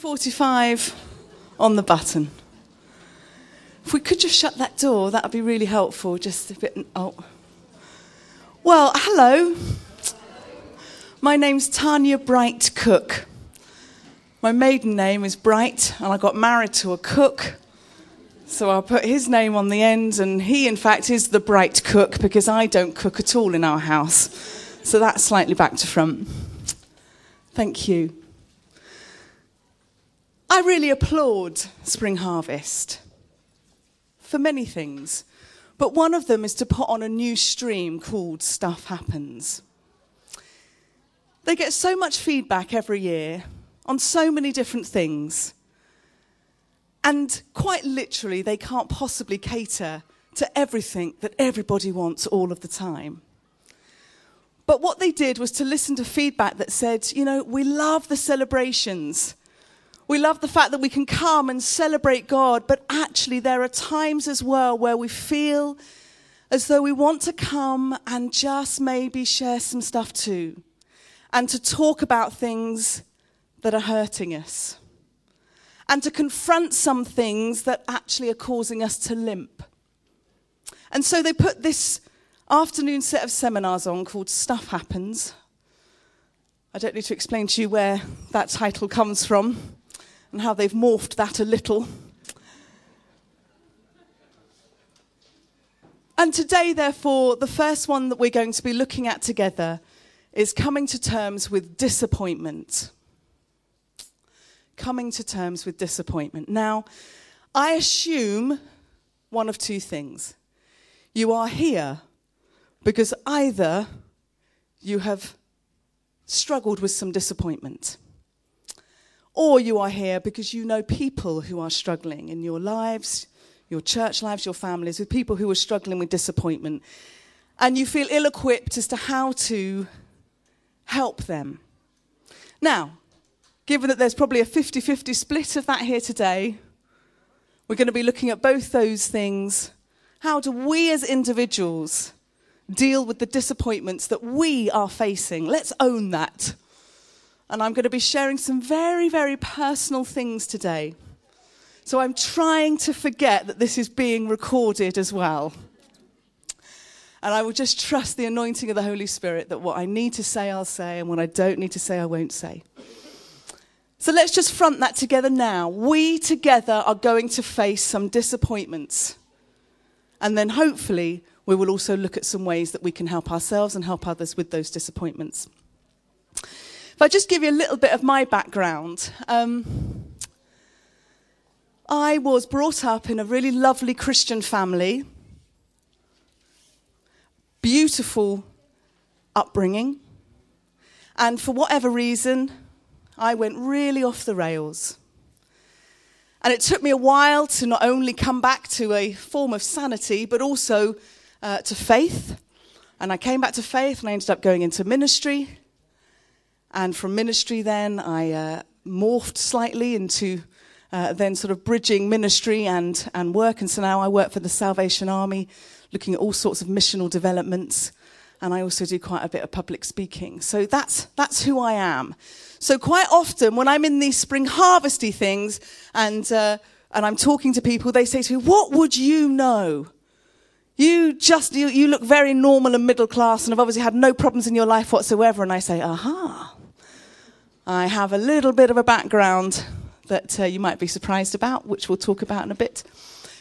45 on the button. If we could just shut that door, that would be really helpful. Just a bit. Oh. Well, hello. My name's Tanya Bright Cook. My maiden name is Bright, and I got married to a cook. So I'll put his name on the end, and he, in fact, is the Bright Cook because I don't cook at all in our house. So that's slightly back to front. Thank you. I really applaud Spring Harvest for many things, but one of them is to put on a new stream called Stuff Happens. They get so much feedback every year on so many different things, and quite literally, they can't possibly cater to everything that everybody wants all of the time. But what they did was to listen to feedback that said, you know, we love the celebrations. We love the fact that we can come and celebrate God, but actually, there are times as well where we feel as though we want to come and just maybe share some stuff too, and to talk about things that are hurting us, and to confront some things that actually are causing us to limp. And so they put this afternoon set of seminars on called Stuff Happens. I don't need to explain to you where that title comes from and how they've morphed that a little. And today, therefore, the first one that we're going to be looking at together is coming to terms with disappointment. Coming to terms with disappointment. Now, I assume one of two things. You are here because either you have struggled with some disappointment or you are here because you know people who are struggling in your lives, your church lives, your families, with people who are struggling with disappointment. And you feel ill equipped as to how to help them. Now, given that there's probably a 50 50 split of that here today, we're going to be looking at both those things. How do we as individuals deal with the disappointments that we are facing? Let's own that and I'm going to be sharing some very, very personal things today. So I'm trying to forget that this is being recorded as well. And I will just trust the anointing of the Holy Spirit that what I need to say, I'll say, and what I don't need to say, I won't say. So let's just front that together now. We together are going to face some disappointments. And then hopefully, we will also look at some ways that we can help ourselves and help others with those disappointments. If I just give you a little bit of my background, um, I was brought up in a really lovely Christian family, beautiful upbringing, and for whatever reason, I went really off the rails. And it took me a while to not only come back to a form of sanity, but also uh, to faith. And I came back to faith and I ended up going into ministry. And from ministry, then I uh, morphed slightly into uh, then sort of bridging ministry and, and work. And so now I work for the Salvation Army, looking at all sorts of missional developments. And I also do quite a bit of public speaking. So that's, that's who I am. So quite often when I'm in these spring harvesty things and, uh, and I'm talking to people, they say to me, what would you know? You just, you, you look very normal and middle class and have obviously had no problems in your life whatsoever. And I say, aha, I have a little bit of a background that uh, you might be surprised about, which we'll talk about in a bit.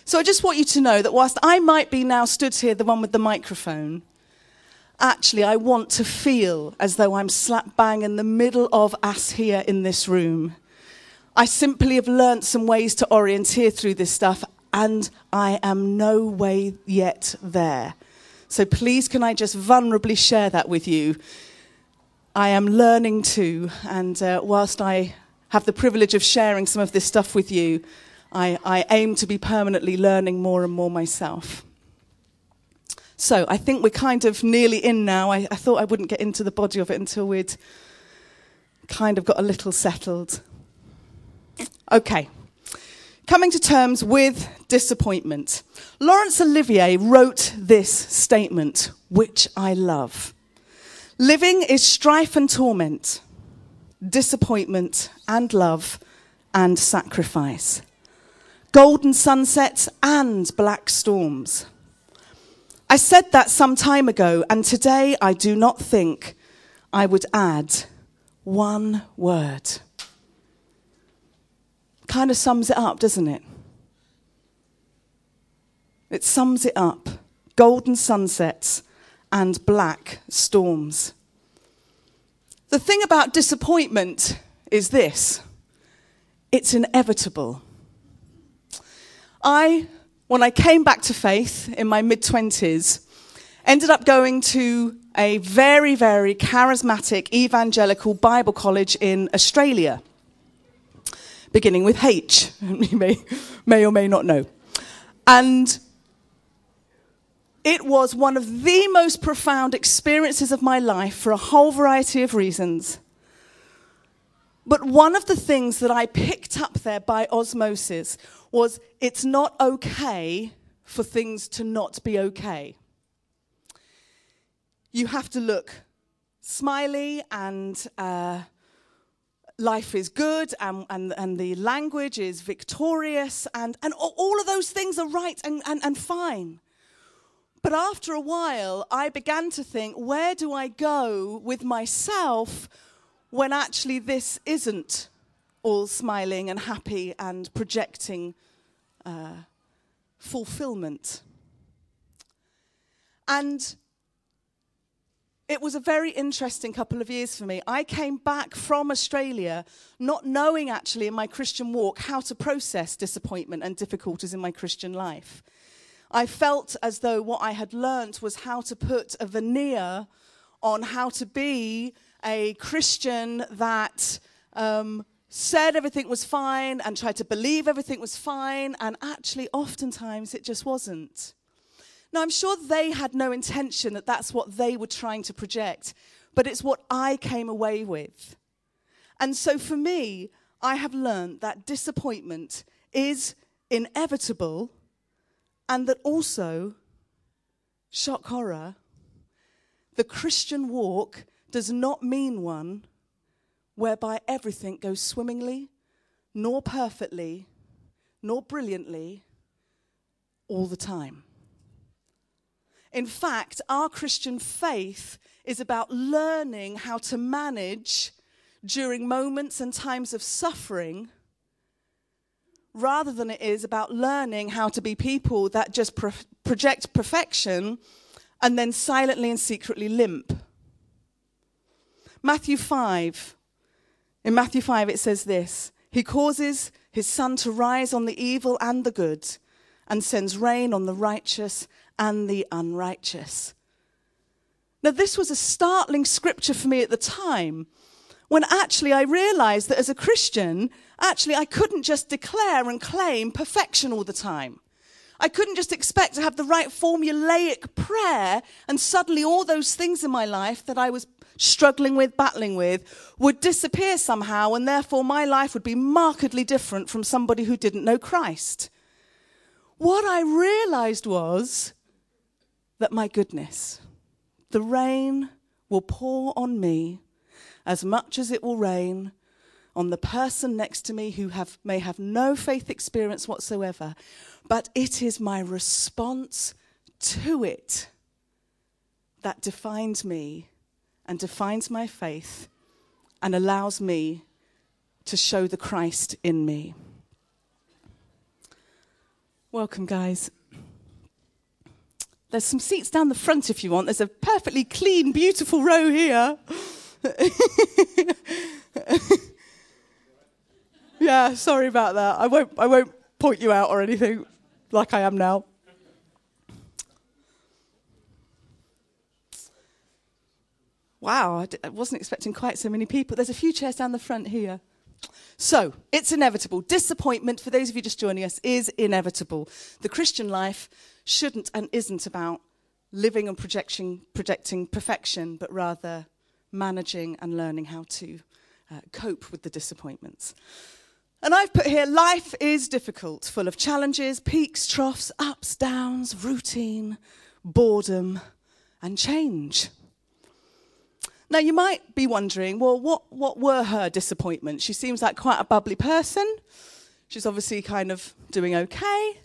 So I just want you to know that whilst I might be now stood here, the one with the microphone, actually I want to feel as though I'm slap bang in the middle of us here in this room. I simply have learnt some ways to orienteer through this stuff, and I am no way yet there. So please, can I just vulnerably share that with you? I am learning to, and uh, whilst I have the privilege of sharing some of this stuff with you, I, I aim to be permanently learning more and more myself. So I think we're kind of nearly in now. I, I thought I wouldn't get into the body of it until we'd kind of got a little settled. Okay. Coming to terms with disappointment. Laurence Olivier wrote this statement, which I love. Living is strife and torment, disappointment and love and sacrifice, golden sunsets and black storms. I said that some time ago, and today I do not think I would add one word. Kind of sums it up, doesn't it? It sums it up golden sunsets and black storms. The thing about disappointment is this it's inevitable. I, when I came back to faith in my mid 20s, ended up going to a very, very charismatic evangelical Bible college in Australia, beginning with H, you may, may or may not know. And it was one of the most profound experiences of my life for a whole variety of reasons. But one of the things that I picked up there by osmosis was it's not okay for things to not be okay. You have to look smiley and uh, life is good and, and, and the language is victorious and, and all of those things are right and, and, and fine. But after a while, I began to think, where do I go with myself when actually this isn't all smiling and happy and projecting uh, fulfillment? And it was a very interesting couple of years for me. I came back from Australia not knowing actually in my Christian walk how to process disappointment and difficulties in my Christian life. I felt as though what I had learnt was how to put a veneer on how to be a Christian that um, said everything was fine and tried to believe everything was fine, and actually, oftentimes, it just wasn't. Now, I'm sure they had no intention that that's what they were trying to project, but it's what I came away with. And so, for me, I have learned that disappointment is inevitable and that also, shock horror, the Christian walk does not mean one whereby everything goes swimmingly, nor perfectly, nor brilliantly all the time. In fact, our Christian faith is about learning how to manage during moments and times of suffering rather than it is about learning how to be people that just pro- project perfection and then silently and secretly limp. Matthew 5. In Matthew 5, it says this He causes his sun to rise on the evil and the good, and sends rain on the righteous and the unrighteous. Now, this was a startling scripture for me at the time when actually I realized that as a Christian, actually I couldn't just declare and claim perfection all the time. I couldn't just expect to have the right formulaic prayer and suddenly all those things in my life that I was struggling with, battling with, would disappear somehow, and therefore my life would be markedly different from somebody who didn't know Christ. What I realized was that my goodness, the rain will pour on me as much as it will rain on the person next to me who have, may have no faith experience whatsoever, but it is my response to it that defines me and defines my faith and allows me to show the Christ in me. Welcome, guys. There's some seats down the front if you want. There's a perfectly clean, beautiful row here. yeah, sorry about that. I won't, I won't point you out or anything like I am now. Wow, I d- I wasn't expecting quite so many people. There's a few chairs down the front here. So, it's inevitable. Disappointment, for those of you just joining us, is inevitable. The Christian life shouldn't and isn't about living and projecting, projecting perfection, but rather managing and learning how to uh, cope with the disappointments. And I've put here life is difficult, full of challenges, peaks, troughs, ups, downs, routine, boredom, and change. Now, you might be wondering, well, what, what were her disappointments? She seems like quite a bubbly person. She's obviously kind of doing okay.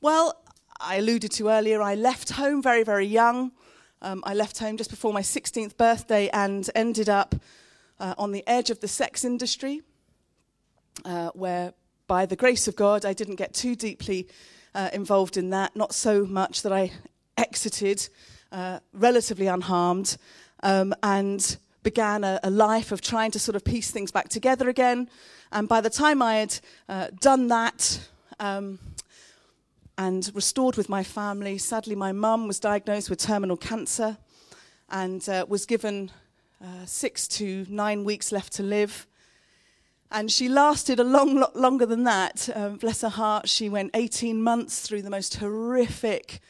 Well, I alluded to earlier, I left home very, very young. Um, I left home just before my 16th birthday and ended up uh, on the edge of the sex industry, uh, where by the grace of God, I didn't get too deeply uh, involved in that, not so much that I exited uh, relatively unharmed um, and began a, a, life of trying to sort of piece things back together again. And by the time I had uh, done that um, and restored with my family, sadly, my mum was diagnosed with terminal cancer and uh, was given uh, six to nine weeks left to live. And she lasted a long lot longer than that. Um, bless her heart, she went 18 months through the most horrific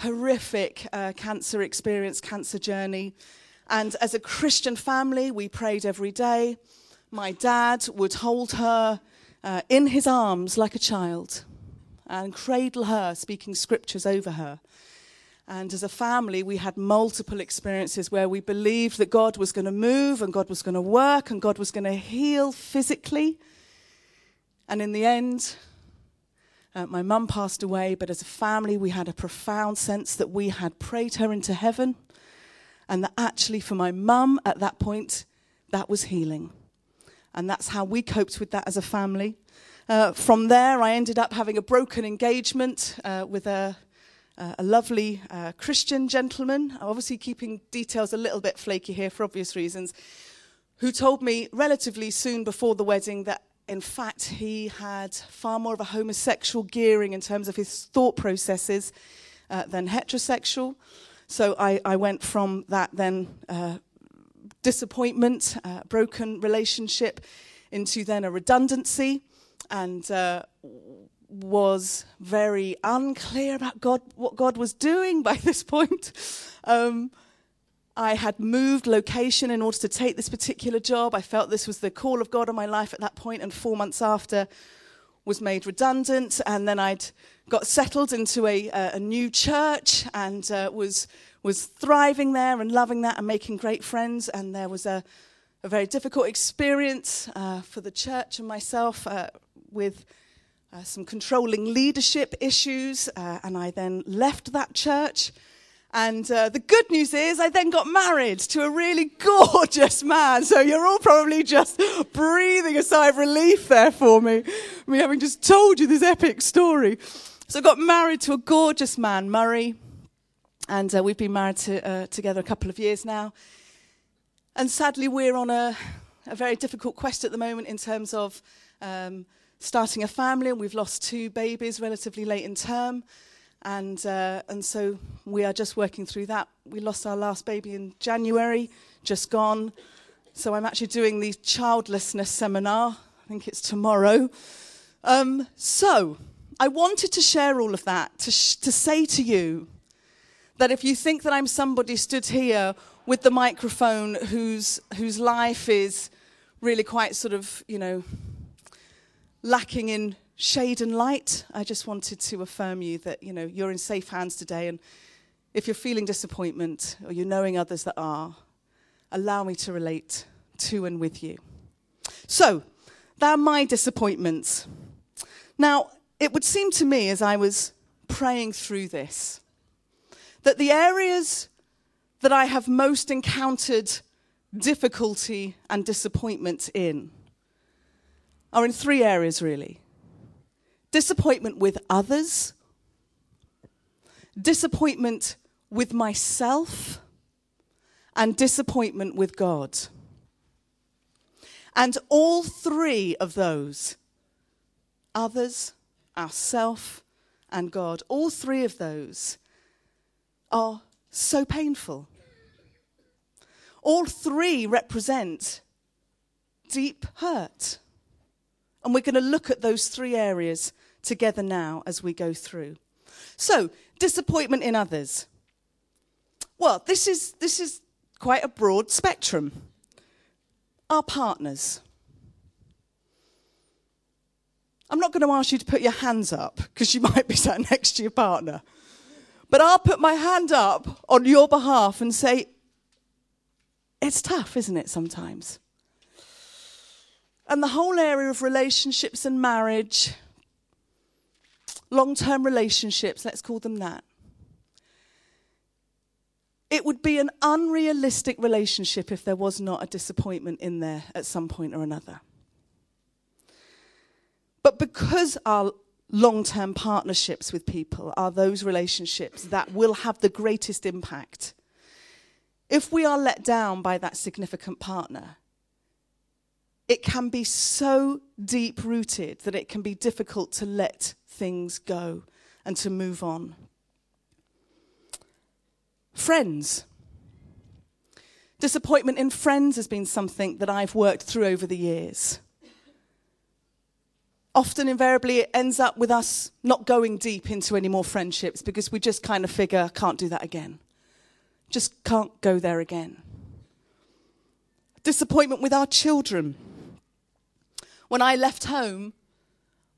horrific uh, cancer experience, cancer journey. And as a Christian family, we prayed every day. My dad would hold her uh, in his arms like a child and cradle her, speaking scriptures over her. And as a family, we had multiple experiences where we believed that God was going to move and God was going to work and God was going to heal physically. And in the end, uh, my mum passed away, but as a family, we had a profound sense that we had prayed her into heaven, and that actually, for my mum at that point, that was healing. And that's how we coped with that as a family. Uh, from there, I ended up having a broken engagement uh, with a, a lovely uh, Christian gentleman, obviously keeping details a little bit flaky here for obvious reasons, who told me relatively soon before the wedding that in fact, he had far more of a homosexual gearing in terms of his thought processes uh, than heterosexual. So I, I, went from that then uh, disappointment, uh, broken relationship, into then a redundancy, and uh, was very unclear about God, what God was doing by this point. Um, I had moved location in order to take this particular job. I felt this was the call of God on my life at that point, and four months after, was made redundant. And then I'd got settled into a, a new church and uh, was was thriving there and loving that and making great friends. And there was a, a very difficult experience uh, for the church and myself uh, with. Uh, some controlling leadership issues, uh, and I then left that church and uh, the good news is, I then got married to a really gorgeous man. So you're all probably just breathing a sigh of relief there for me, me having just told you this epic story. So I got married to a gorgeous man, Murray, and uh, we've been married to, uh, together a couple of years now. And sadly, we're on a, a very difficult quest at the moment in terms of um, starting a family and we've lost two babies relatively late in term. And, uh, and so we are just working through that. We lost our last baby in January, just gone. So I'm actually doing the childlessness seminar. I think it's tomorrow. Um, so I wanted to share all of that to, to say to you that if you think that I'm somebody stood here with the microphone whose, whose life is really quite sort of, you know, lacking in shade and light. I just wanted to affirm you that, you know, you're in safe hands today. And if you're feeling disappointment or you're knowing others that are, allow me to relate to and with you. So, that are my disappointments. Now, it would seem to me as I was praying through this that the areas that I have most encountered difficulty and disappointment in are in three areas, really disappointment with others, disappointment with myself, and disappointment with God. And all three of those others, ourself, and God all three of those are so painful. All three represent deep hurt. And we're going to look at those three areas together now as we go through. So, disappointment in others. Well, this is, this is quite a broad spectrum. Our partners. I'm not going to ask you to put your hands up because you might be sat next to your partner. But I'll put my hand up on your behalf and say, It's tough, isn't it, sometimes? And the whole area of relationships and marriage, long term relationships, let's call them that. It would be an unrealistic relationship if there was not a disappointment in there at some point or another. But because our long term partnerships with people are those relationships that will have the greatest impact, if we are let down by that significant partner, it can be so deep rooted that it can be difficult to let things go and to move on. Friends. Disappointment in friends has been something that I've worked through over the years. Often, invariably, it ends up with us not going deep into any more friendships because we just kind of figure, can't do that again. Just can't go there again. Disappointment with our children. When I left home,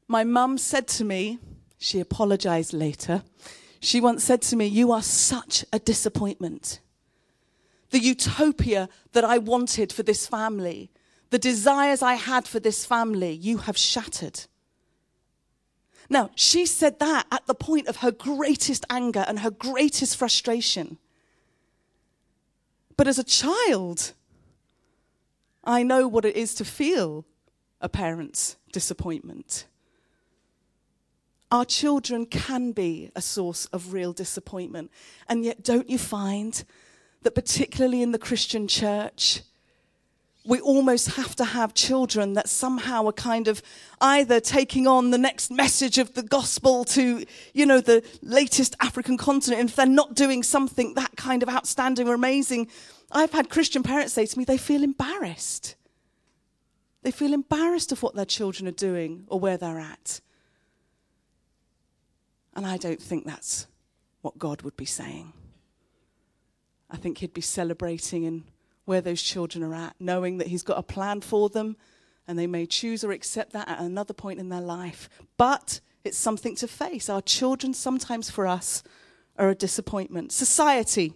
my mum said to me, she apologized later, she once said to me, You are such a disappointment. The utopia that I wanted for this family, the desires I had for this family, you have shattered. Now, she said that at the point of her greatest anger and her greatest frustration. But as a child, I know what it is to feel a parent's disappointment. Our children can be a source of real disappointment. And yet, don't you find that, particularly in the Christian church, we almost have to have children that somehow are kind of either taking on the next message of the gospel to, you know, the latest African continent. And if they're not doing something that kind of outstanding or amazing, I've had Christian parents say to me they feel embarrassed. They feel embarrassed of what their children are doing or where they're at. And I don't think that's what God would be saying. I think He'd be celebrating in where those children are at, knowing that He's got a plan for them, and they may choose or accept that at another point in their life. But it's something to face. Our children, sometimes for us, are a disappointment. Society.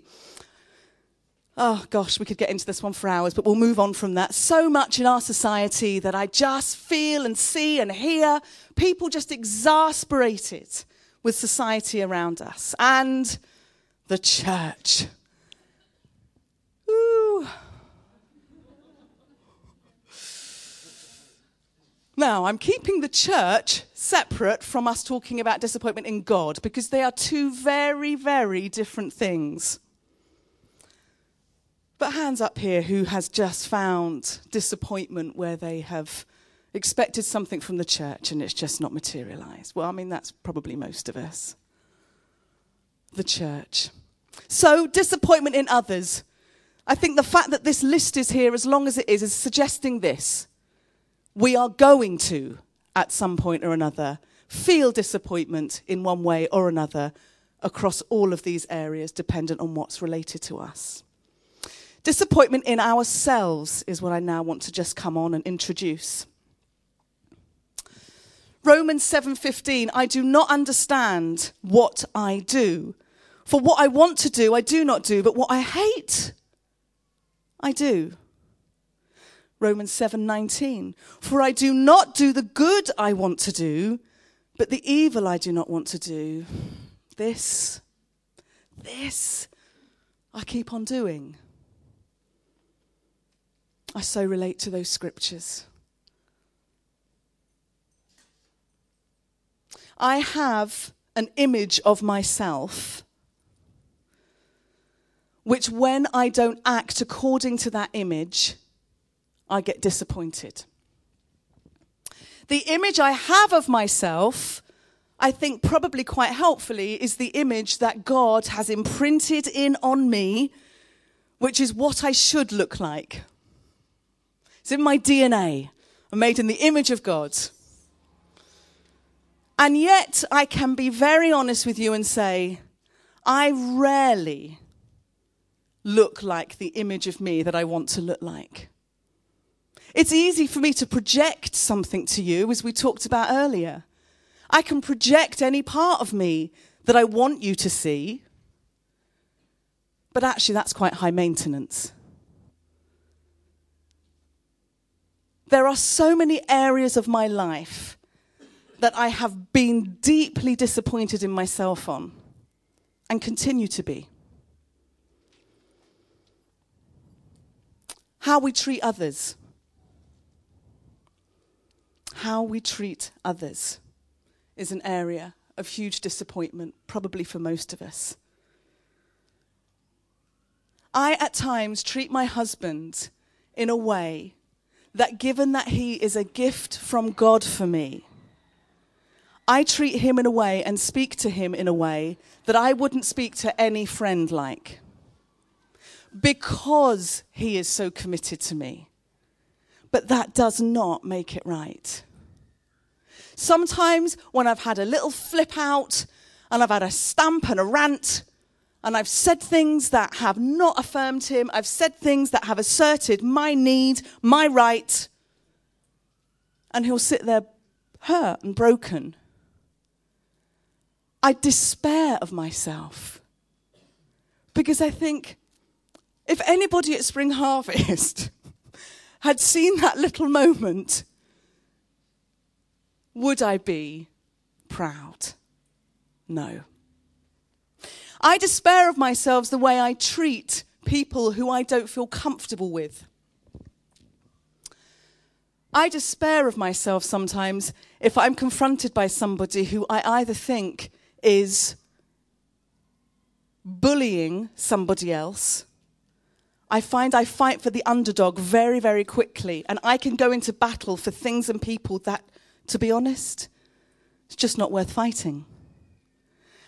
Oh gosh, we could get into this one for hours, but we'll move on from that. So much in our society that I just feel and see and hear people just exasperated with society around us and the church. Ooh. Now, I'm keeping the church separate from us talking about disappointment in God because they are two very, very different things. But hands up here who has just found disappointment where they have expected something from the church and it's just not materialized. Well, I mean, that's probably most of us. The church. So, disappointment in others. I think the fact that this list is here, as long as it is, is suggesting this. We are going to, at some point or another, feel disappointment in one way or another across all of these areas, dependent on what's related to us. Disappointment in ourselves is what I now want to just come on and introduce. Romans 7:15 I do not understand what I do. For what I want to do I do not do but what I hate I do. Romans 7:19 For I do not do the good I want to do but the evil I do not want to do. This this I keep on doing I so relate to those scriptures. I have an image of myself, which when I don't act according to that image, I get disappointed. The image I have of myself, I think probably quite helpfully, is the image that God has imprinted in on me, which is what I should look like. It's in my DNA. I'm made in the image of God. And yet, I can be very honest with you and say, I rarely look like the image of me that I want to look like. It's easy for me to project something to you, as we talked about earlier. I can project any part of me that I want you to see, but actually, that's quite high maintenance. There are so many areas of my life that I have been deeply disappointed in myself on and continue to be. How we treat others. How we treat others is an area of huge disappointment, probably for most of us. I, at times, treat my husband in a way that, given that he is a gift from God for me, I treat him in a way and speak to him in a way that I wouldn't speak to any friend like. Because he is so committed to me. But that does not make it right. Sometimes when I've had a little flip out and I've had a stamp and a rant, and I've said things that have not affirmed him, I've said things that have asserted my need, my right, and he'll sit there hurt and broken. I despair of myself because I think if anybody at Spring Harvest had seen that little moment, would I be proud? No. I despair of myself the way I treat people who I don't feel comfortable with. I despair of myself sometimes if I'm confronted by somebody who I either think is bullying somebody else. I find I fight for the underdog very, very quickly, and I can go into battle for things and people that, to be honest, it's just not worth fighting.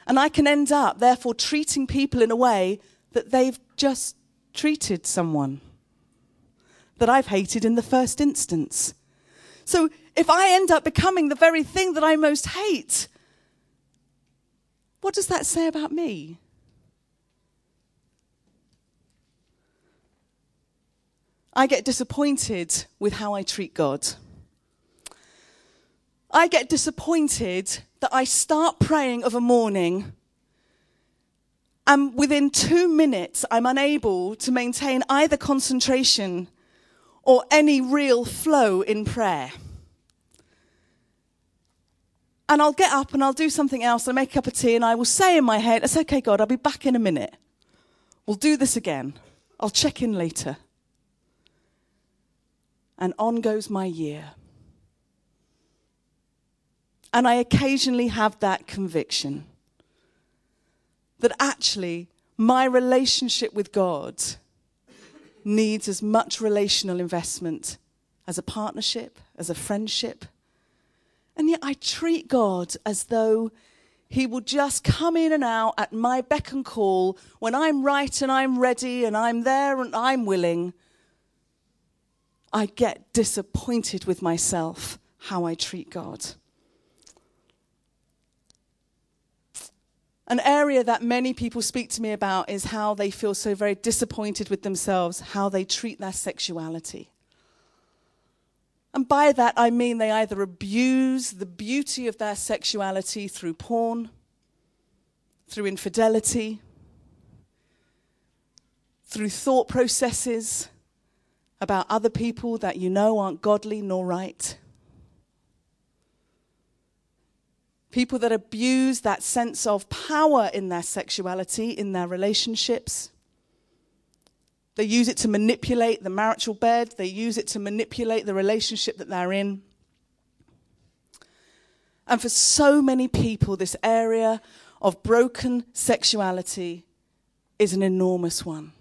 And I can end up, therefore, treating people in a way that they've just treated someone that I've hated in the first instance. So if I end up becoming the very thing that I most hate, what does that say about me? I get disappointed with how I treat God. I get disappointed that I start praying of a morning and within two minutes I'm unable to maintain either concentration or any real flow in prayer. And I'll get up and I'll do something else. I'll make a cup of tea and I will say in my head, It's okay, God, I'll be back in a minute. We'll do this again. I'll check in later. And on goes my year. And I occasionally have that conviction that actually my relationship with God needs as much relational investment as a partnership, as a friendship, and yet I treat God as though He will just come in and out at my beck and call when I'm right and I'm ready and I'm there and I'm willing. I get disappointed with myself how I treat God. An area that many people speak to me about is how they feel so very disappointed with themselves, how they treat their sexuality. And by that, I mean they either abuse the beauty of their sexuality through porn, through infidelity, through thought processes about other people that you know aren't godly nor right. People that abuse that sense of power in their sexuality, in their relationships. They use it to manipulate the marital bed, they use it to manipulate the relationship that they're in. And for so many people, this area of broken sexuality is an enormous one.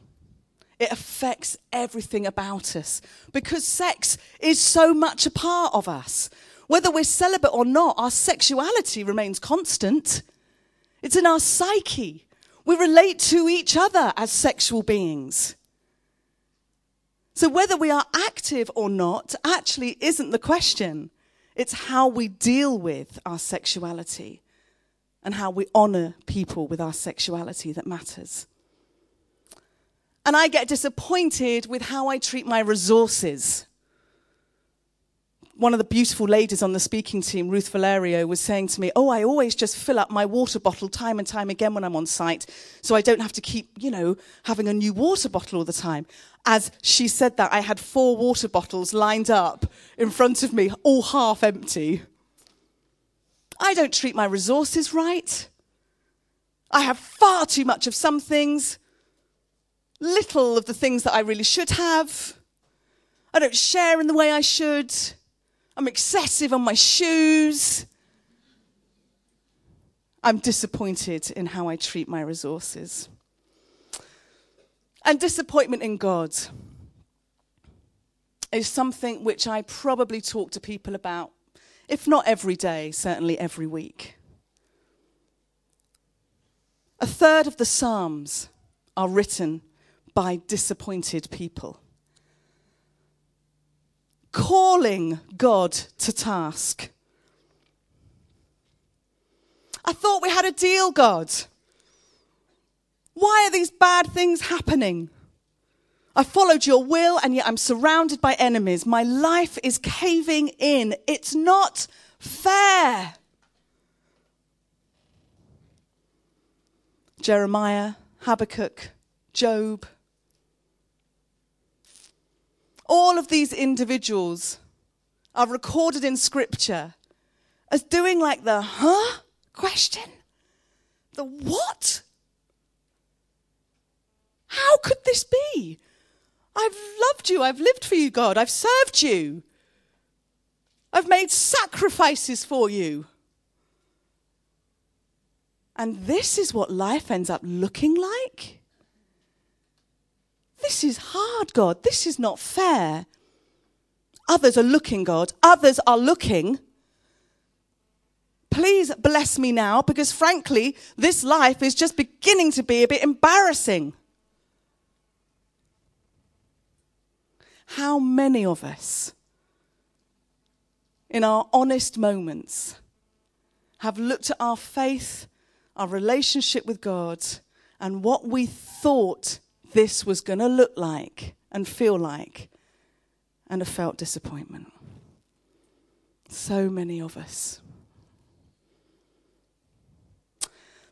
It affects everything about us because sex is so much a part of us. Whether we're celibate or not, our sexuality remains constant. It's in our psyche. We relate to each other as sexual beings. So whether we are active or not actually isn't the question. It's how we deal with our sexuality and how we honor people with our sexuality that matters. And I get disappointed with how I treat my resources. One of the beautiful ladies on the speaking team, Ruth Valerio, was saying to me, Oh, I always just fill up my water bottle time and time again when I'm on site, so I don't have to keep, you know, having a new water bottle all the time. As she said that, I had four water bottles lined up in front of me, all half empty. I don't treat my resources right. I have far too much of some things, little of the things that I really should have. I don't share in the way I should. I'm excessive on my shoes. I'm disappointed in how I treat my resources. And disappointment in God is something which I probably talk to people about, if not every day, certainly every week. A third of the Psalms are written by disappointed people calling God to task. I thought we had a deal, God. Why are these bad things happening? I followed your will and yet I'm surrounded by enemies. My life is caving in. It's not fair. Jeremiah, Habakkuk, Job, all of these individuals are recorded in scripture as doing like the huh question. The what? How could this be? I've loved you. I've lived for you, God. I've served you. I've made sacrifices for you. And this is what life ends up looking like? This is hard, God. This is not fair. Others are looking, God. Others are looking. Please bless me now because, frankly, this life is just beginning to be a bit embarrassing. How many of us, in our honest moments, have looked at our faith, our relationship with God, and what we thought this was going to look like and feel like, and have felt disappointment. So many of us.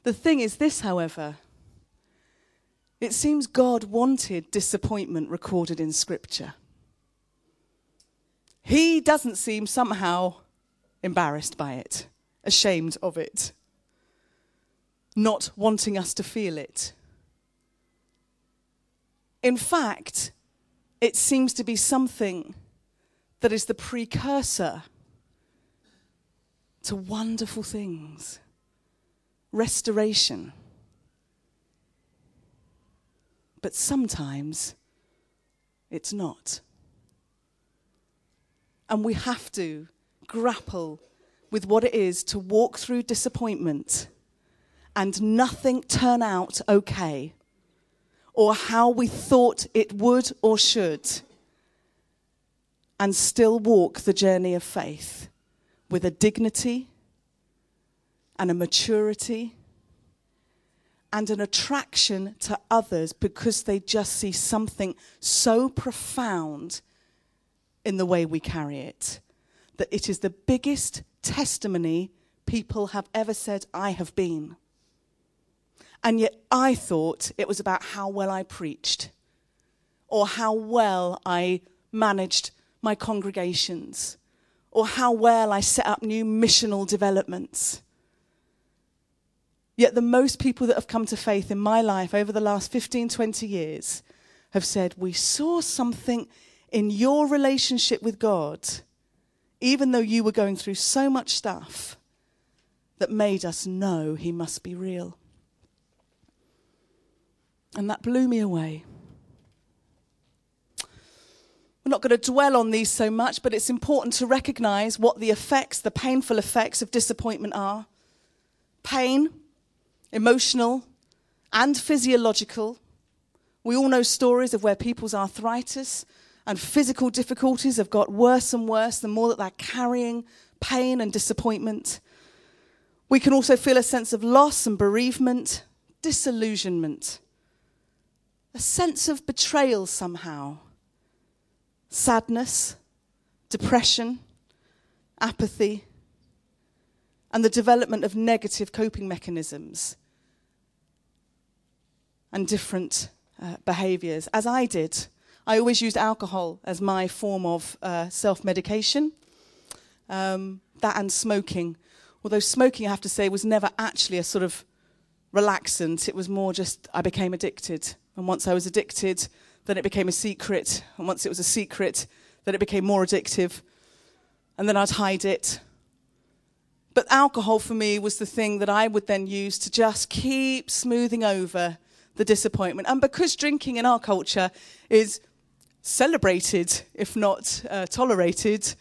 The thing is, this, however, it seems God wanted disappointment recorded in Scripture. He doesn't seem somehow embarrassed by it, ashamed of it, not wanting us to feel it. In fact, it seems to be something that is the precursor to wonderful things restoration. But sometimes it's not. And we have to grapple with what it is to walk through disappointment and nothing turn out okay or how we thought it would or should, and still walk the journey of faith with a dignity and a maturity and an attraction to others because they just see something so profound in the way we carry it that it is the biggest testimony people have ever said, I have been. And yet I thought it was about how well I preached or how well I managed my congregations or how well I set up new missional developments. Yet the most people that have come to faith in my life over the last 15, 20 years have said, We saw something in your relationship with God, even though you were going through so much stuff, that made us know He must be real. And that blew me away. We're not going to dwell on these so much, but it's important to recognize what the effects, the painful effects of disappointment are pain, emotional, and physiological. We all know stories of where people's arthritis and physical difficulties have got worse and worse the more that they're carrying pain and disappointment. We can also feel a sense of loss and bereavement, disillusionment a sense of betrayal somehow, sadness, depression, apathy, and the development of negative coping mechanisms and different uh, behaviors, as I did. I always used alcohol as my form of uh, self medication. Um, that and smoking. Although smoking, I have to say, was never actually a sort of relaxant. It was more just I became addicted. And once I was addicted, then it became a secret. And once it was a secret, then it became more addictive. And then I'd hide it. But alcohol for me was the thing that I would then use to just keep smoothing over the disappointment. And because drinking in our culture is celebrated, if not uh, tolerated,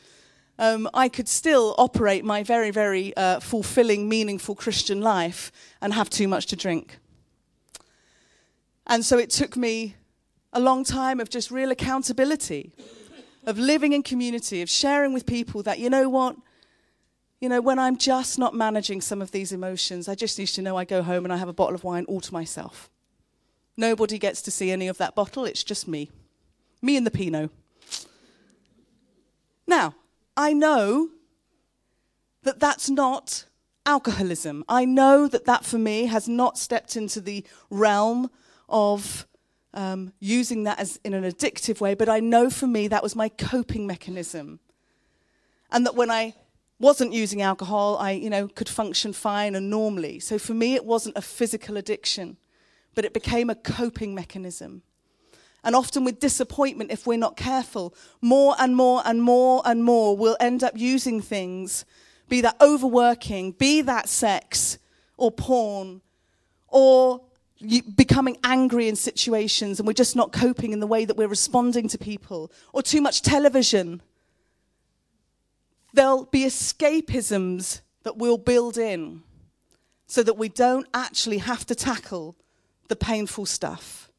um, I could still operate my very, very uh, fulfilling, meaningful Christian life and have too much to drink. And so it took me a long time of just real accountability, of living in community, of sharing with people that, you know what? You know, when I'm just not managing some of these emotions, I just need to know I go home and I have a bottle of wine all to myself. Nobody gets to see any of that bottle, it's just me. Me and the Pinot. Now, I know that that's not alcoholism. I know that that for me has not stepped into the realm of um, using that as in an addictive way, but I know for me that was my coping mechanism. And that when I wasn't using alcohol, I, you know, could function fine and normally. So for me, it wasn't a physical addiction but it became a coping mechanism. And often with disappointment, if we're not careful, more and more and more and more we'll end up using things, be that overworking, be that sex or porn, or becoming angry in situations and we're just not coping in the way that we're responding to people, or too much television. There'll be escapisms that we'll build in so that we don't actually have to tackle the painful stuff.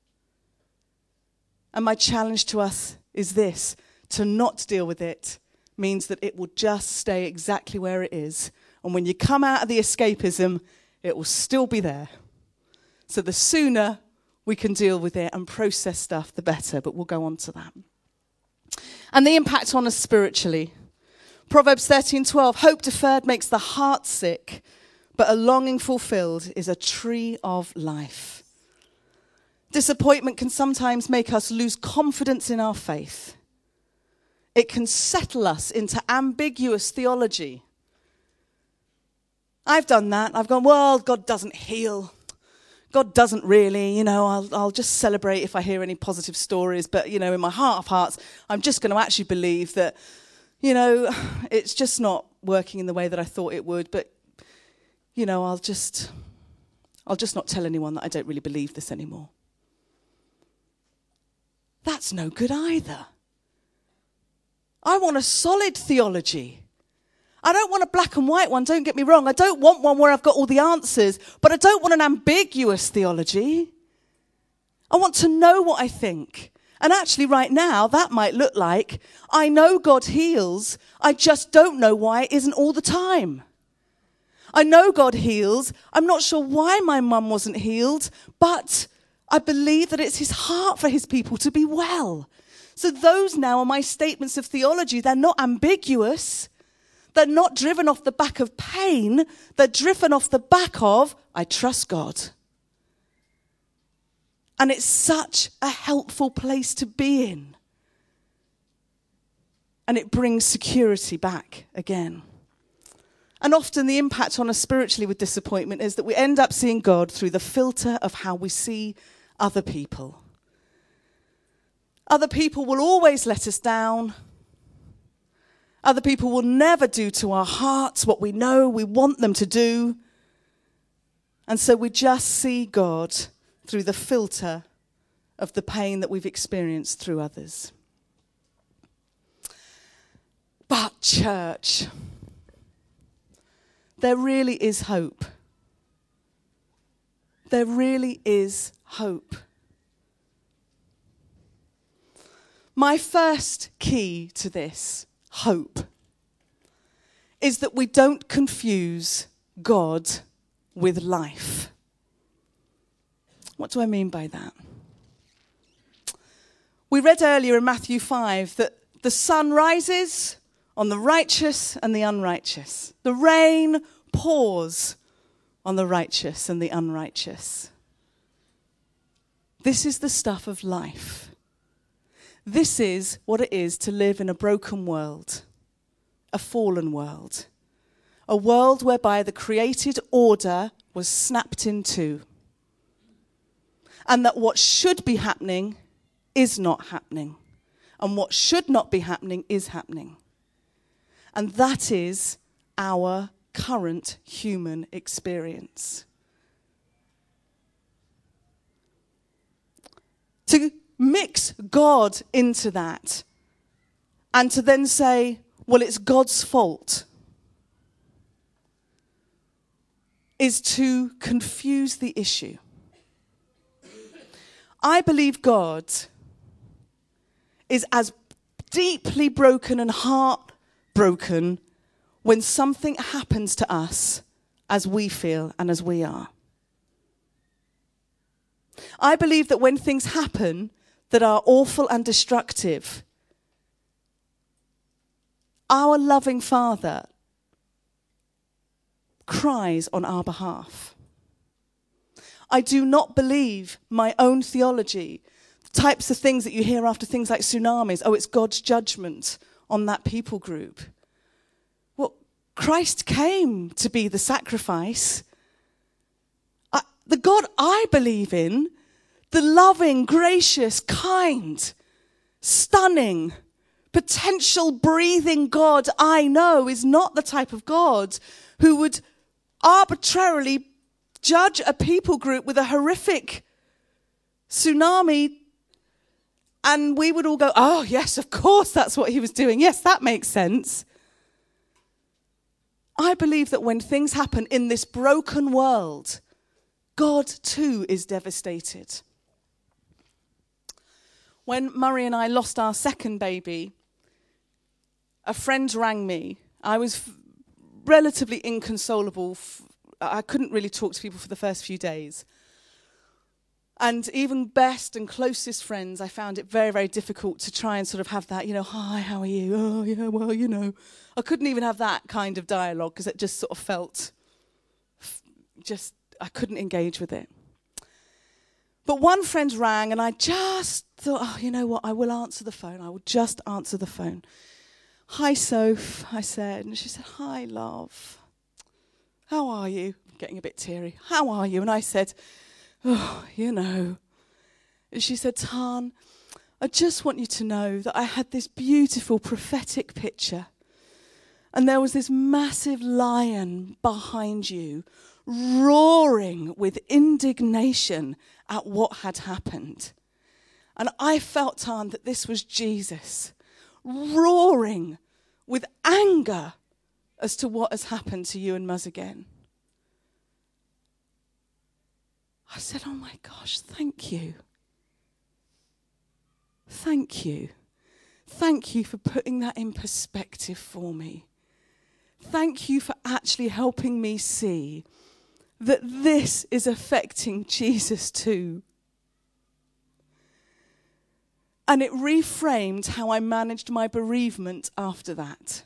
And my challenge to us is this to not deal with it means that it will just stay exactly where it is. And when you come out of the escapism, it will still be there. So the sooner we can deal with it and process stuff, the better. But we'll go on to that. And the impact on us spiritually. Proverbs 13:12 Hope deferred makes the heart sick, but a longing fulfilled is a tree of life. Disappointment can sometimes make us lose confidence in our faith. It can settle us into ambiguous theology. I've done that. I've gone, well, God doesn't heal. God doesn't really, you know, I'll, I'll just celebrate if I hear any positive stories. But, you know, in my heart of hearts, I'm just going to actually believe that, you know, it's just not working in the way that I thought it would. But, you know, I'll just, I'll just not tell anyone that I don't really believe this anymore. That's no good either. I want a solid theology. I don't want a black and white one, don't get me wrong. I don't want one where I've got all the answers, but I don't want an ambiguous theology. I want to know what I think. And actually, right now, that might look like I know God heals, I just don't know why it isn't all the time. I know God heals, I'm not sure why my mum wasn't healed, but I believe that it's his heart for his people to be well. So those now are my statements of theology. They're not ambiguous. They're not driven off the back of pain. They're driven off the back of, I trust God. And it's such a helpful place to be in. And it brings security back again. And often the impact on us spiritually with disappointment is that we end up seeing God through the filter of how we see other people. Other people will always let us down. Other people will never do to our hearts what we know we want them to do. And so we just see God through the filter of the pain that we've experienced through others. But, church, there really is hope. There really is hope. My first key to this, hope, is that we don't confuse God with life. What do I mean by that? We read earlier in Matthew 5 that the sun rises on the righteous and the unrighteous. The rain pours on the righteous and the unrighteous. This is the stuff of life. This is what it is to live in a broken world, a fallen world, a world whereby the created order was snapped in two, and that what should be happening is not happening, and what should not be happening is happening. And that is our current human experience. To mix God into that and to then say, well, it's God's fault, is to confuse the issue. I believe God is as deeply broken and heartbroken when something happens to us as we feel and as we are. I believe that when things happen that are awful and destructive, our loving Father cries on our behalf. I do not believe my own theology, types of things that you hear after things like tsunamis. Oh, it's God's judgment on that people group. Well, Christ came to be the sacrifice. I, the God I believe in, the loving, gracious, kind, stunning, potential breathing God I know is not the type of God who would arbitrarily judge a people group with a horrific tsunami and we would all go, oh, yes, of course, that's what he was doing. Yes, that makes sense. I believe that when things happen in this broken world, God too is devastated. When Murray and I lost our second baby, a friend rang me. I was relatively inconsolable. I couldn't really talk to people for the first few days. And even best and closest friends, I found it very, very difficult to try and sort of have that, you know, hi, how are you? Oh, yeah, well, you know. I couldn't even have that kind of dialogue because it just sort of felt just, I couldn't engage with it. But one friend rang and I just thought, oh, you know what? I will answer the phone. I will just answer the phone. Hi, Soph, I said. And she said, Hi, love. How are you? I'm getting a bit teary. How are you? And I said, Oh, you know. And she said, Tan, I just want you to know that I had this beautiful prophetic picture. And there was this massive lion behind you, roaring with indignation at what had happened. And I felt, Tan, that this was Jesus, roaring with anger as to what has happened to you and Muzz again. I said, Oh my gosh, thank you. Thank you. Thank you for putting that in perspective for me. Thank you for actually helping me see that this is affecting Jesus too. And it reframed how I managed my bereavement after that.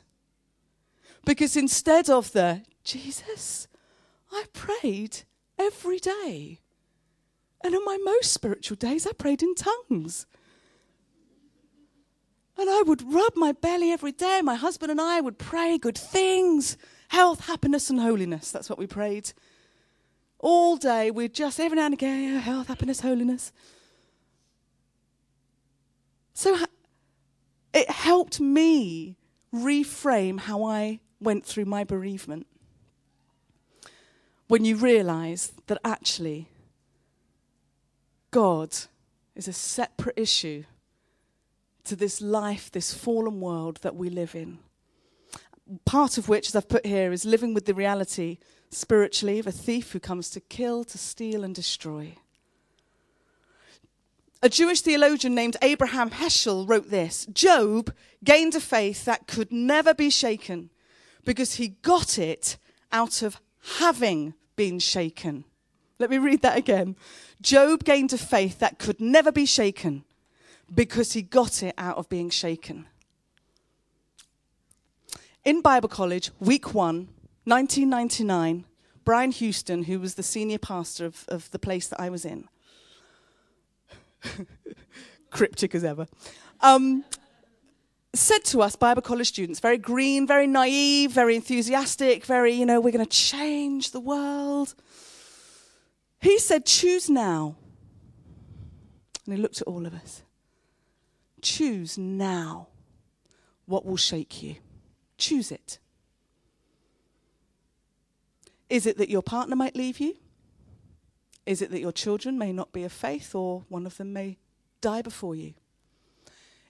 Because instead of the, Jesus, I prayed every day. And on my most spiritual days, I prayed in tongues. And I would rub my belly every day. My husband and I would pray good things health, happiness, and holiness. That's what we prayed. All day, we'd just every now and again, oh, health, happiness, holiness. So it helped me reframe how I went through my bereavement. When you realize that actually God is a separate issue to this life, this fallen world that we live in. Part of which, as I've put here, is living with the reality spiritually of a thief who comes to kill, to steal, and destroy. A Jewish theologian named Abraham Heschel wrote this Job gained a faith that could never be shaken because he got it out of having been shaken. Let me read that again. Job gained a faith that could never be shaken because he got it out of being shaken. in Bible college, week one, 1999, Brian Houston, who was the senior pastor of, of the place that I was in, cryptic as ever, um, said to us, Bible college students, very green, very naive, very enthusiastic, very, you know, we're going to change the world. He said, Choose now. And he looked at all of us. Choose now what will shake you. Choose it. Is it that your partner might leave you? Is it that your children may not be of faith or one of them may die before you?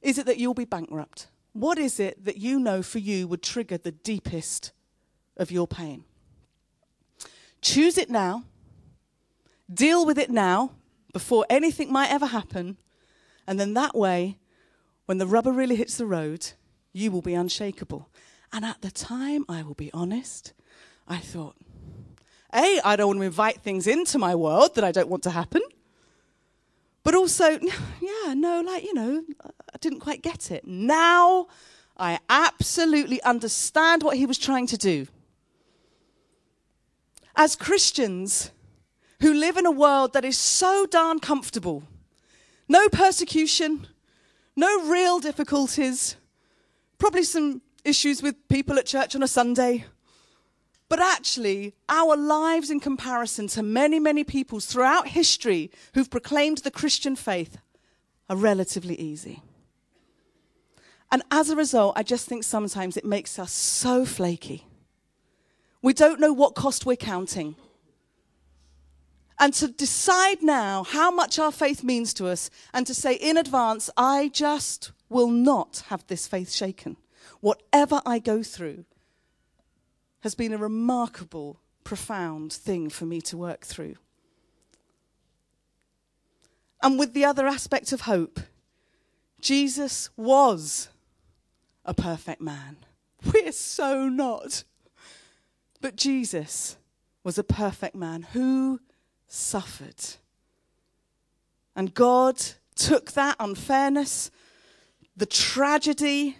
Is it that you'll be bankrupt? What is it that you know for you would trigger the deepest of your pain? Choose it now. Deal with it now before anything might ever happen. And then that way, when the rubber really hits the road, you will be unshakable. And at the time, I will be honest, I thought, A, I don't want to invite things into my world that I don't want to happen. But also, yeah, no, like, you know, I didn't quite get it. Now I absolutely understand what he was trying to do. As Christians who live in a world that is so darn comfortable, no persecution, no real difficulties, probably some issues with people at church on a Sunday. But actually, our lives in comparison to many, many peoples throughout history who've proclaimed the Christian faith are relatively easy. And as a result, I just think sometimes it makes us so flaky. We don't know what cost we're counting. And to decide now how much our faith means to us and to say in advance, I just will not have this faith shaken. Whatever I go through has been a remarkable, profound thing for me to work through. And with the other aspect of hope, Jesus was a perfect man. We're so not. But Jesus was a perfect man who suffered. And God took that unfairness, the tragedy,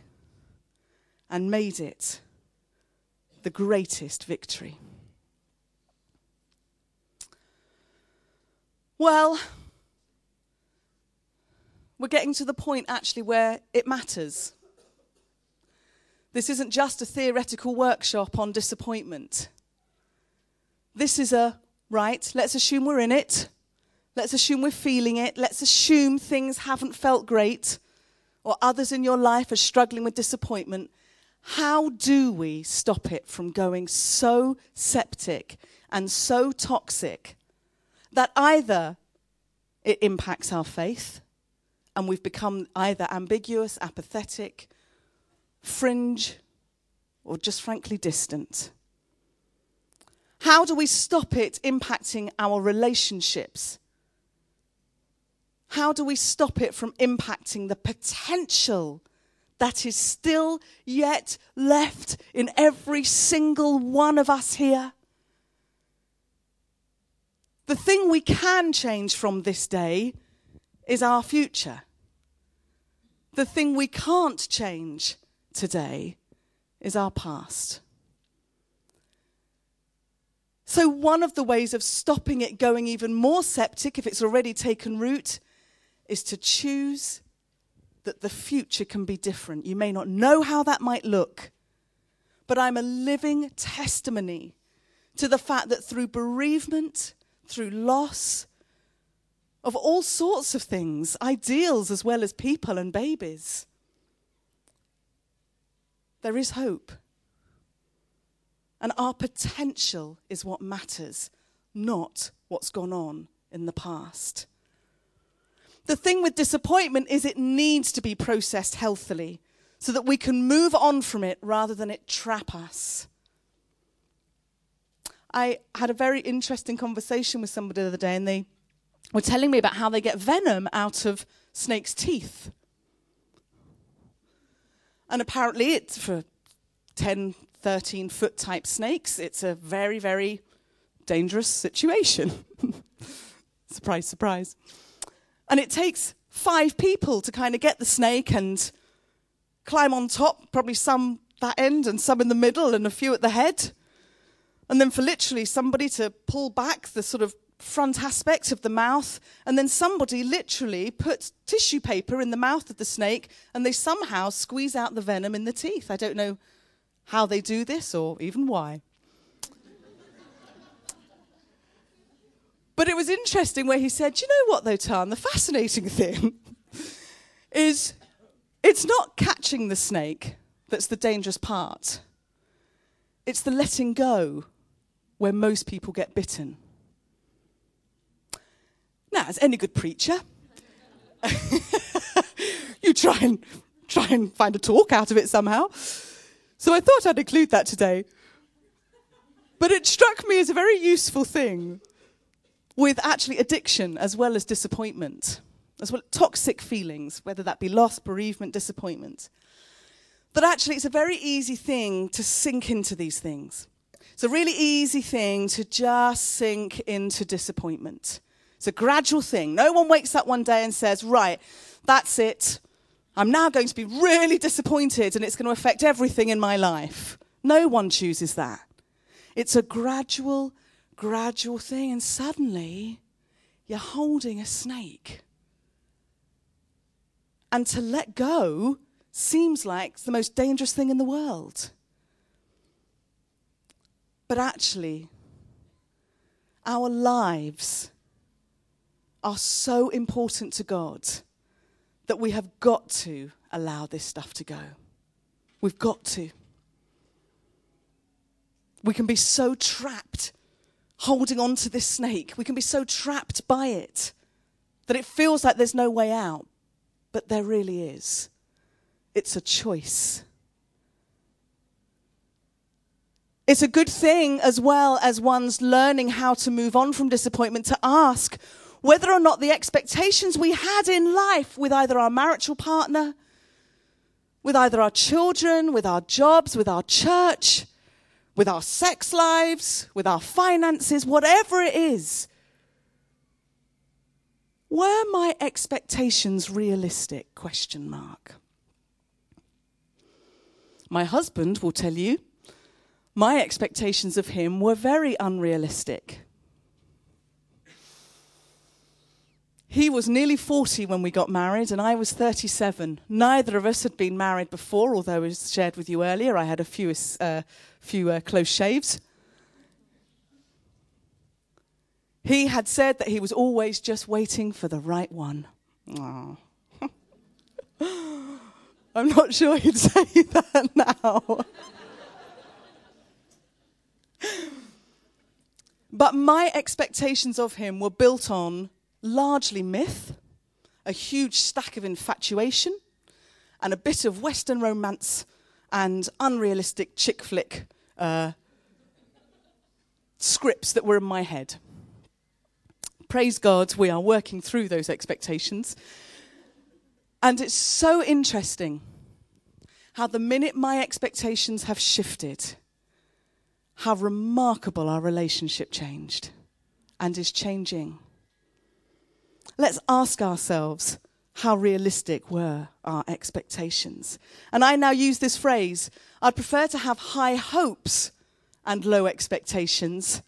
and made it the greatest victory. Well, we're getting to the point actually where it matters. This isn't just a theoretical workshop on disappointment. This is a, right, let's assume we're in it. Let's assume we're feeling it. Let's assume things haven't felt great or others in your life are struggling with disappointment. How do we stop it from going so septic and so toxic that either it impacts our faith and we've become either ambiguous, apathetic, fringe, or just frankly distant? How do we stop it impacting our relationships? How do we stop it from impacting the potential that is still yet left in every single one of us here? The thing we can change from this day is our future. The thing we can't change today is our past. So, one of the ways of stopping it going even more septic, if it's already taken root, is to choose that the future can be different. You may not know how that might look, but I'm a living testimony to the fact that through bereavement, through loss, of all sorts of things, ideals as well as people and babies, there is hope. And our potential is what matters, not what's gone on in the past. The thing with disappointment is it needs to be processed healthily so that we can move on from it rather than it trap us. I had a very interesting conversation with somebody the other day, and they were telling me about how they get venom out of snakes' teeth. And apparently, it's for 10, 13 foot type snakes, it's a very, very dangerous situation. surprise, surprise. And it takes five people to kind of get the snake and climb on top. Probably some that end and some in the middle and a few at the head. And then for literally somebody to pull back the sort of front aspect of the mouth, and then somebody literally puts tissue paper in the mouth of the snake and they somehow squeeze out the venom in the teeth. I don't know how they do this or even why. But it was interesting where he said, you know what, though, Tan? The fascinating thing is it's not catching the snake that's the dangerous part, it's the letting go where most people get bitten. Now, as any good preacher, you try and try and find a talk out of it somehow. So I thought I'd include that today. But it struck me as a very useful thing with actually addiction as well as disappointment, as well toxic feelings, whether that be loss, bereavement, disappointment. That actually it's a very easy thing to sink into these things. It's a really easy thing to just sink into disappointment. It's a gradual thing. No one wakes up one day and says, Right, that's it. I'm now going to be really disappointed and it's going to affect everything in my life. No one chooses that. It's a gradual, gradual thing, and suddenly you're holding a snake. And to let go seems like the most dangerous thing in the world. But actually, our lives are so important to God that we have got to allow this stuff to go. We've got to. We can be so trapped holding on to this snake. We can be so trapped by it that it feels like there's no way out. But there really is. It's a choice. It's a good thing, as well as one's learning how to move on from disappointment, to ask whether or not the expectations we had in life with either our marital partner, with either our children, with our jobs, with our church, with our sex lives, with our finances, whatever it is, were my expectations realistic? Question mark. My husband will tell you my expectations of him were very unrealistic. He was nearly 40 when we got married, and I was 37. Neither of us had been married before, although, as shared with you earlier, I had a few, uh, few uh, close shaves. He had said that he was always just waiting for the right one. I'm not sure he'd say that now. but my expectations of him were built on largely myth, a huge stack of infatuation, and a bit of Western romance and unrealistic chick flick uh, scripts that were in my head. Praise God, we are working through those expectations. And it's so interesting how the minute my expectations have shifted, how remarkable our relationship changed and is changing let's ask ourselves how realistic were our expectations? And I now use this phrase I'd prefer to have high hopes and low expectations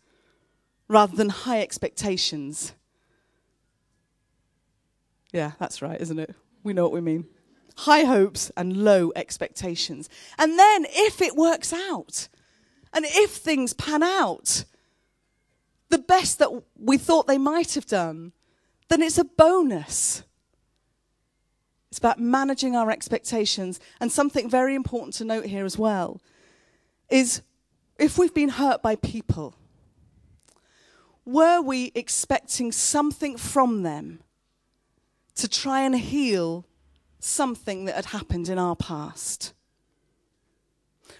rather than high expectations. Yeah, that's right, isn't it? We know what we mean. High hopes and low expectations. And then, if it works out, and if things pan out, the best that we thought they might have done, then it's a bonus. It's about managing our expectations. And something very important to note here as well is if we've been hurt by people, were we expecting something from them to try and heal something that had happened in our past?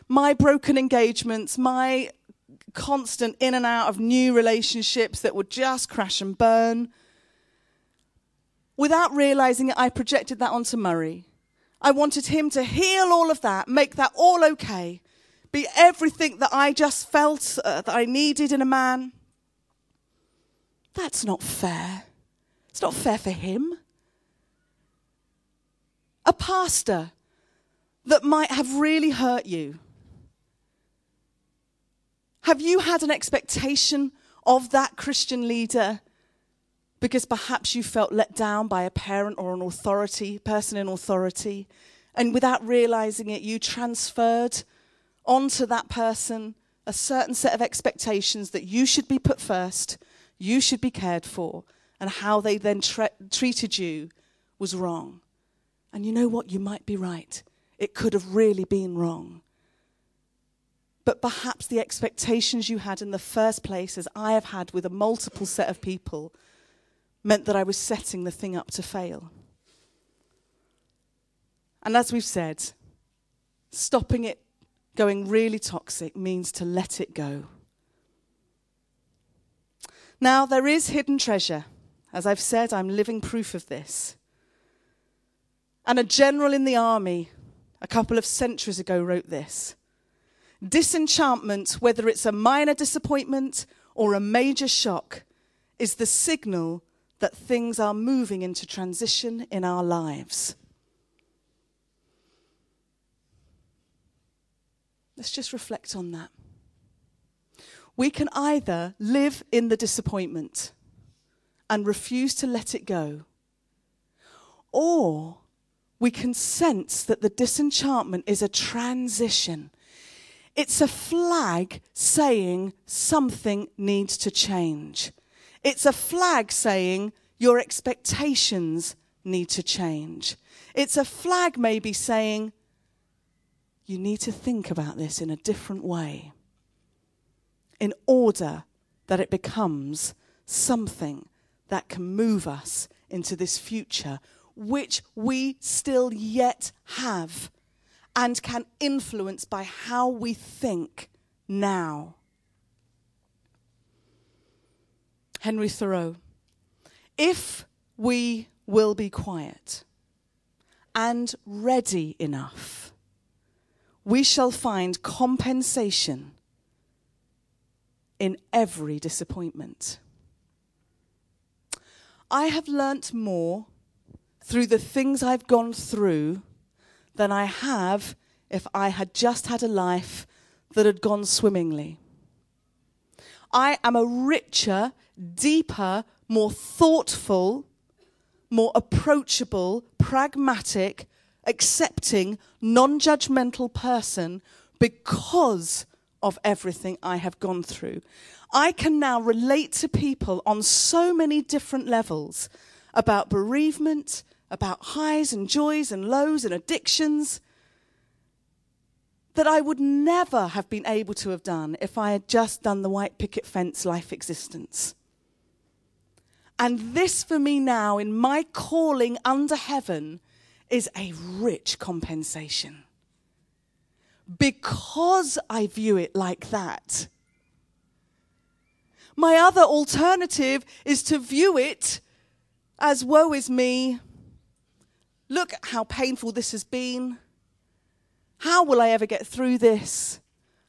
My broken engagements, my constant in and out of new relationships that would just crash and burn without realizing it, I projected that onto Murray. I wanted him to heal all of that, make that all okay, be everything that I just felt uh, that I needed in a man. That's not fair. It's not fair for him. A pastor that might have really hurt you? Have you had an expectation of that Christian leader because perhaps you felt let down by a parent or an authority, person in authority, and without realizing it, you transferred onto that person a certain set of expectations that you should be put first, you should be cared for, and how they then tre- treated you was wrong. And you know what? You might be right. It could have really been wrong. But perhaps the expectations you had in the first place, as I have had with a multiple set of people, meant that I was setting the thing up to fail. And as we've said, stopping it going really toxic means to let it go. Now, there is hidden treasure. As I've said, I'm living proof of this. And a general in the army a couple of centuries ago wrote this Disenchantment, whether it's a minor disappointment or a major shock, is the signal that things are moving into transition in our lives. Let's just reflect on that. We can either live in the disappointment and refuse to let it go, or we can sense that the disenchantment is a transition. It's a flag saying something needs to change. It's a flag saying your expectations need to change. It's a flag maybe saying you need to think about this in a different way in order that it becomes something that can move us into this future which we still yet have and can influence by how we think now. Henry Thoreau. If we will be quiet and ready enough, we shall find compensation in every disappointment. I have learnt more through the things I've gone through than I have if I had just had a life that had gone swimmingly. I am a richer, deeper, more thoughtful, more approachable, pragmatic, accepting, non judgmental person because of everything I have gone through. I can now relate to people on so many different levels about bereavement, about highs and joys and lows and addictions that I would never have been able to have done if I had just done the white picket fence life existence. And this for me now, in my calling under heaven, is a rich compensation. Because I view it like that. My other alternative is to view it as woe is me. Look how painful this has been. How will I ever get through this?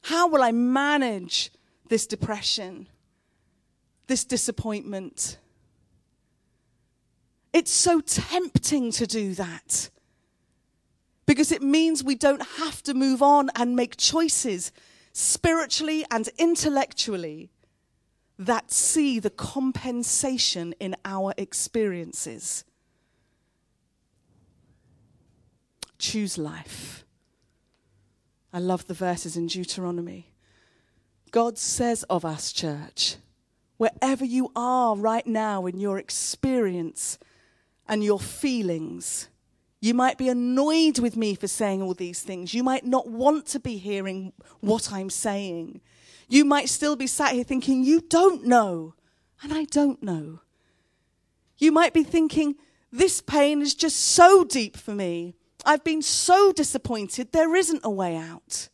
How will I manage this depression, this disappointment? It's so tempting to do that because it means we don't have to move on and make choices spiritually and intellectually that see the compensation in our experiences. Choose life. I love the verses in Deuteronomy. God says of us, church, wherever you are right now in your experience and your feelings. You might be annoyed with me for saying all these things. You might not want to be hearing what I'm saying. You might still be sat here thinking, You don't know. And I don't know. You might be thinking, This pain is just so deep for me. I've been so disappointed, there isn't a way out.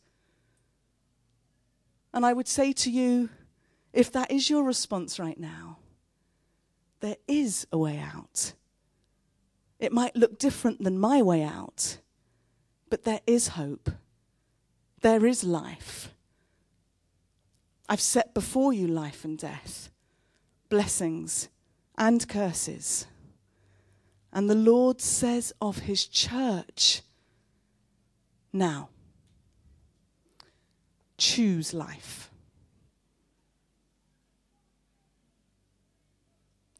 And I would say to you, if that is your response right now, there is a way out. It might look different than my way out, but there is hope. There is life. I've set before you life and death, blessings and curses. And the Lord says of his church now. Choose life.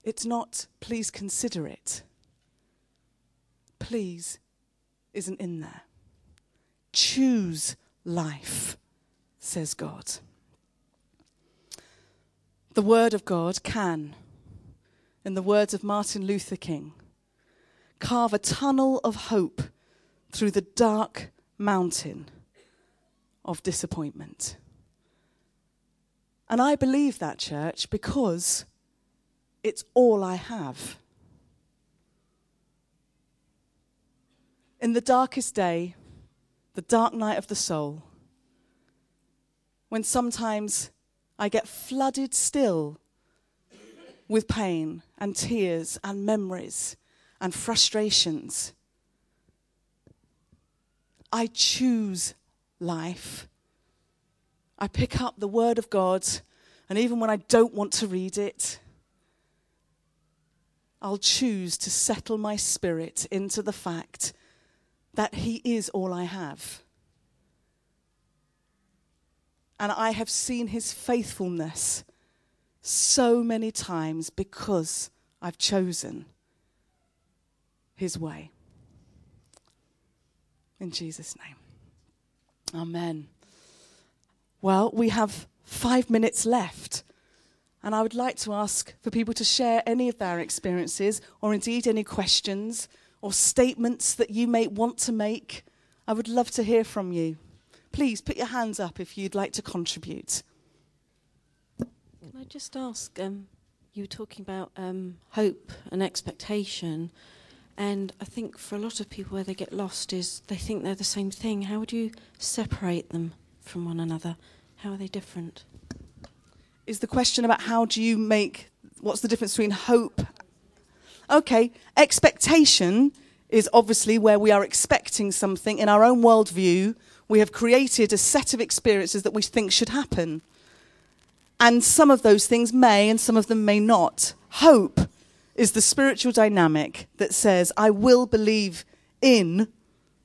It's not, please consider it. Please isn't in there. Choose life, says God. The Word of God can, in the words of Martin Luther King, carve a tunnel of hope through the dark mountain of disappointment. And I believe that, church, because it's all I have. In the darkest day, the dark night of the soul, when sometimes I get flooded still with pain and tears and memories and frustrations, I choose life. I pick up the Word of God, and even when I don't want to read it, I'll choose to settle my spirit into the fact that He is all I have. And I have seen His faithfulness so many times because I've chosen His way. In Jesus' name. Amen. Well, we have five minutes left. And I would like to ask for people to share any of their experiences or indeed any questions or statements that you may want to make. I would love to hear from you. Please put your hands up if you'd like to contribute. Can I just ask? Um, you were talking about um, hope and expectation, and I think for a lot of people, where they get lost is they think they're the same thing. How would you separate them from one another? How are they different? is the question about how do you make what's the difference between hope okay expectation is obviously where we are expecting something in our own worldview we have created a set of experiences that we think should happen and some of those things may and some of them may not hope is the spiritual dynamic that says i will believe in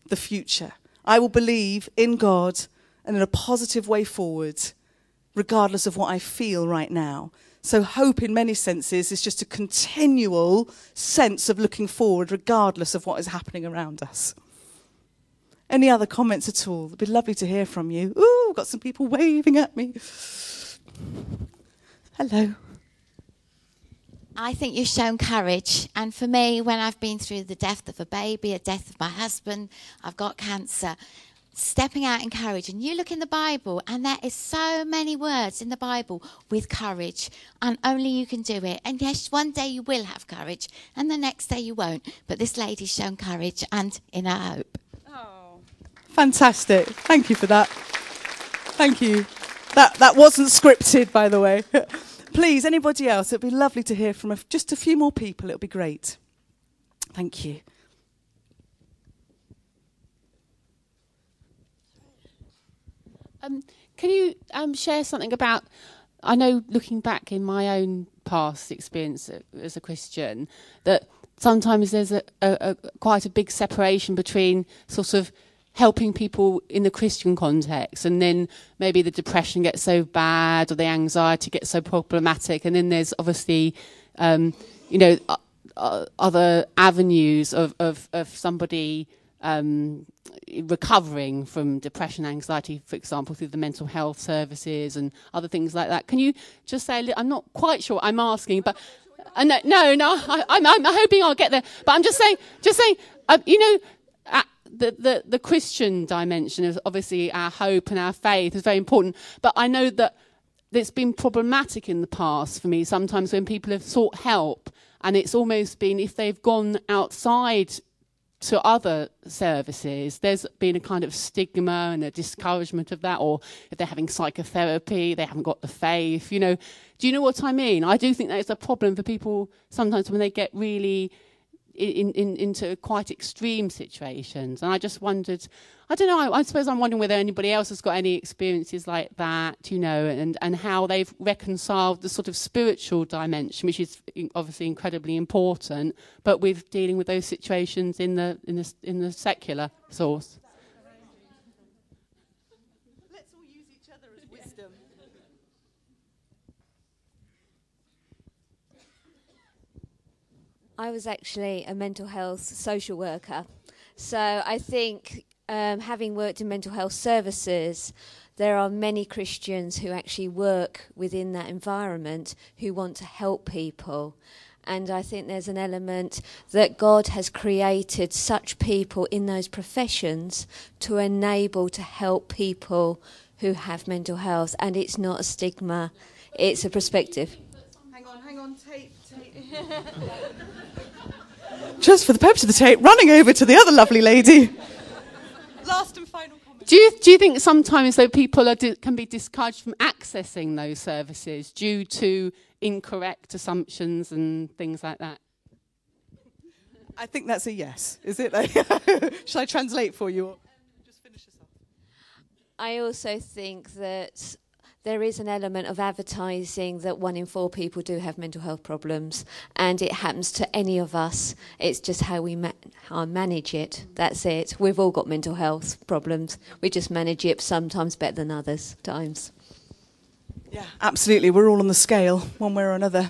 the future i will believe in god and in a positive way forward regardless of what I feel right now. So, hope in many senses is just a continual sense of looking forward, regardless of what is happening around us. Any other comments at all? It'd be lovely to hear from you. Ooh, got some people waving at me. Hello. I think you've shown courage. And for me, when I've been through the death of a baby, a death of my husband, I've got cancer, stepping out in courage. And you look in the Bible, and there is so many words in the Bible with courage, and only you can do it. And yes, one day you will have courage, and the next day you won't. But this lady's shown courage and inner hope. Oh, fantastic! Thank you for that. Thank you. That that wasn't scripted, by the way. Please, anybody else? It'd be lovely to hear from just a few more people. It'll be great. Thank you. Um, can you um, share something about? I know, looking back in my own past experience as a Christian, that sometimes there's a, a, a quite a big separation between sort of helping people in the Christian context, and then maybe the depression gets so bad or the anxiety gets so problematic, and then there's obviously, um, you know, uh, other avenues of, of, of somebody um, recovering from depression, anxiety, for example, through the mental health services and other things like that. Can you just say little? I'm not quite sure. I'm asking, but uh, no, no, no. I, am hoping I'll get there. But I'm just saying, just saying. Uh, you know, the, the the Christian dimension of obviously our hope and our faith is very important. But I know that it's been problematic in the past for me sometimes when people have sought help and it's almost been if they've gone outside to other services, there's been a kind of stigma and a discouragement of that, or if they're having psychotherapy, they haven't got the faith. You know, do you know what I mean? I do think that it's a problem for people sometimes when they get really in, in, into quite extreme situations. And I just wondered, I don't know, I, I, suppose I'm wondering whether anybody else has got any experiences like that, you know, and, and how they've reconciled the sort of spiritual dimension, which is obviously incredibly important, but with dealing with those situations in the, in the, in the secular source. I was actually a mental health social worker. So I think um, having worked in mental health services, there are many Christians who actually work within that environment who want to help people. And I think there's an element that God has created such people in those professions to enable to help people who have mental health. And it's not a stigma, it's a perspective. Hang on, hang on, tape. Just for the purpose of the tape, running over to the other lovely lady. Last and final comment. Do you, do you think sometimes though people are di- can be discouraged from accessing those services due to incorrect assumptions and things like that? I think that's a yes. Is it? Shall I translate for you? Um, just finish this off. I also think that there is an element of advertising that one in four people do have mental health problems, and it happens to any of us. It's just how we ma- how manage it. That's it. We've all got mental health problems. We just manage it sometimes better than others times. Yeah, absolutely. We're all on the scale, one way or another.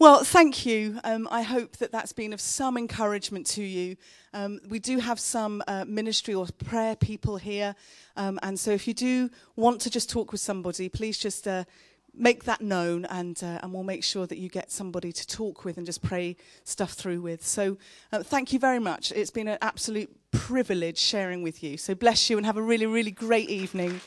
Well, thank you. Um, I hope that that's been of some encouragement to you. Um, we do have some uh, ministry or prayer people here. Um, and so if you do want to just talk with somebody, please just uh, make that known and, uh, and we'll make sure that you get somebody to talk with and just pray stuff through with. So uh, thank you very much. It's been an absolute privilege sharing with you. So bless you and have a really, really great evening.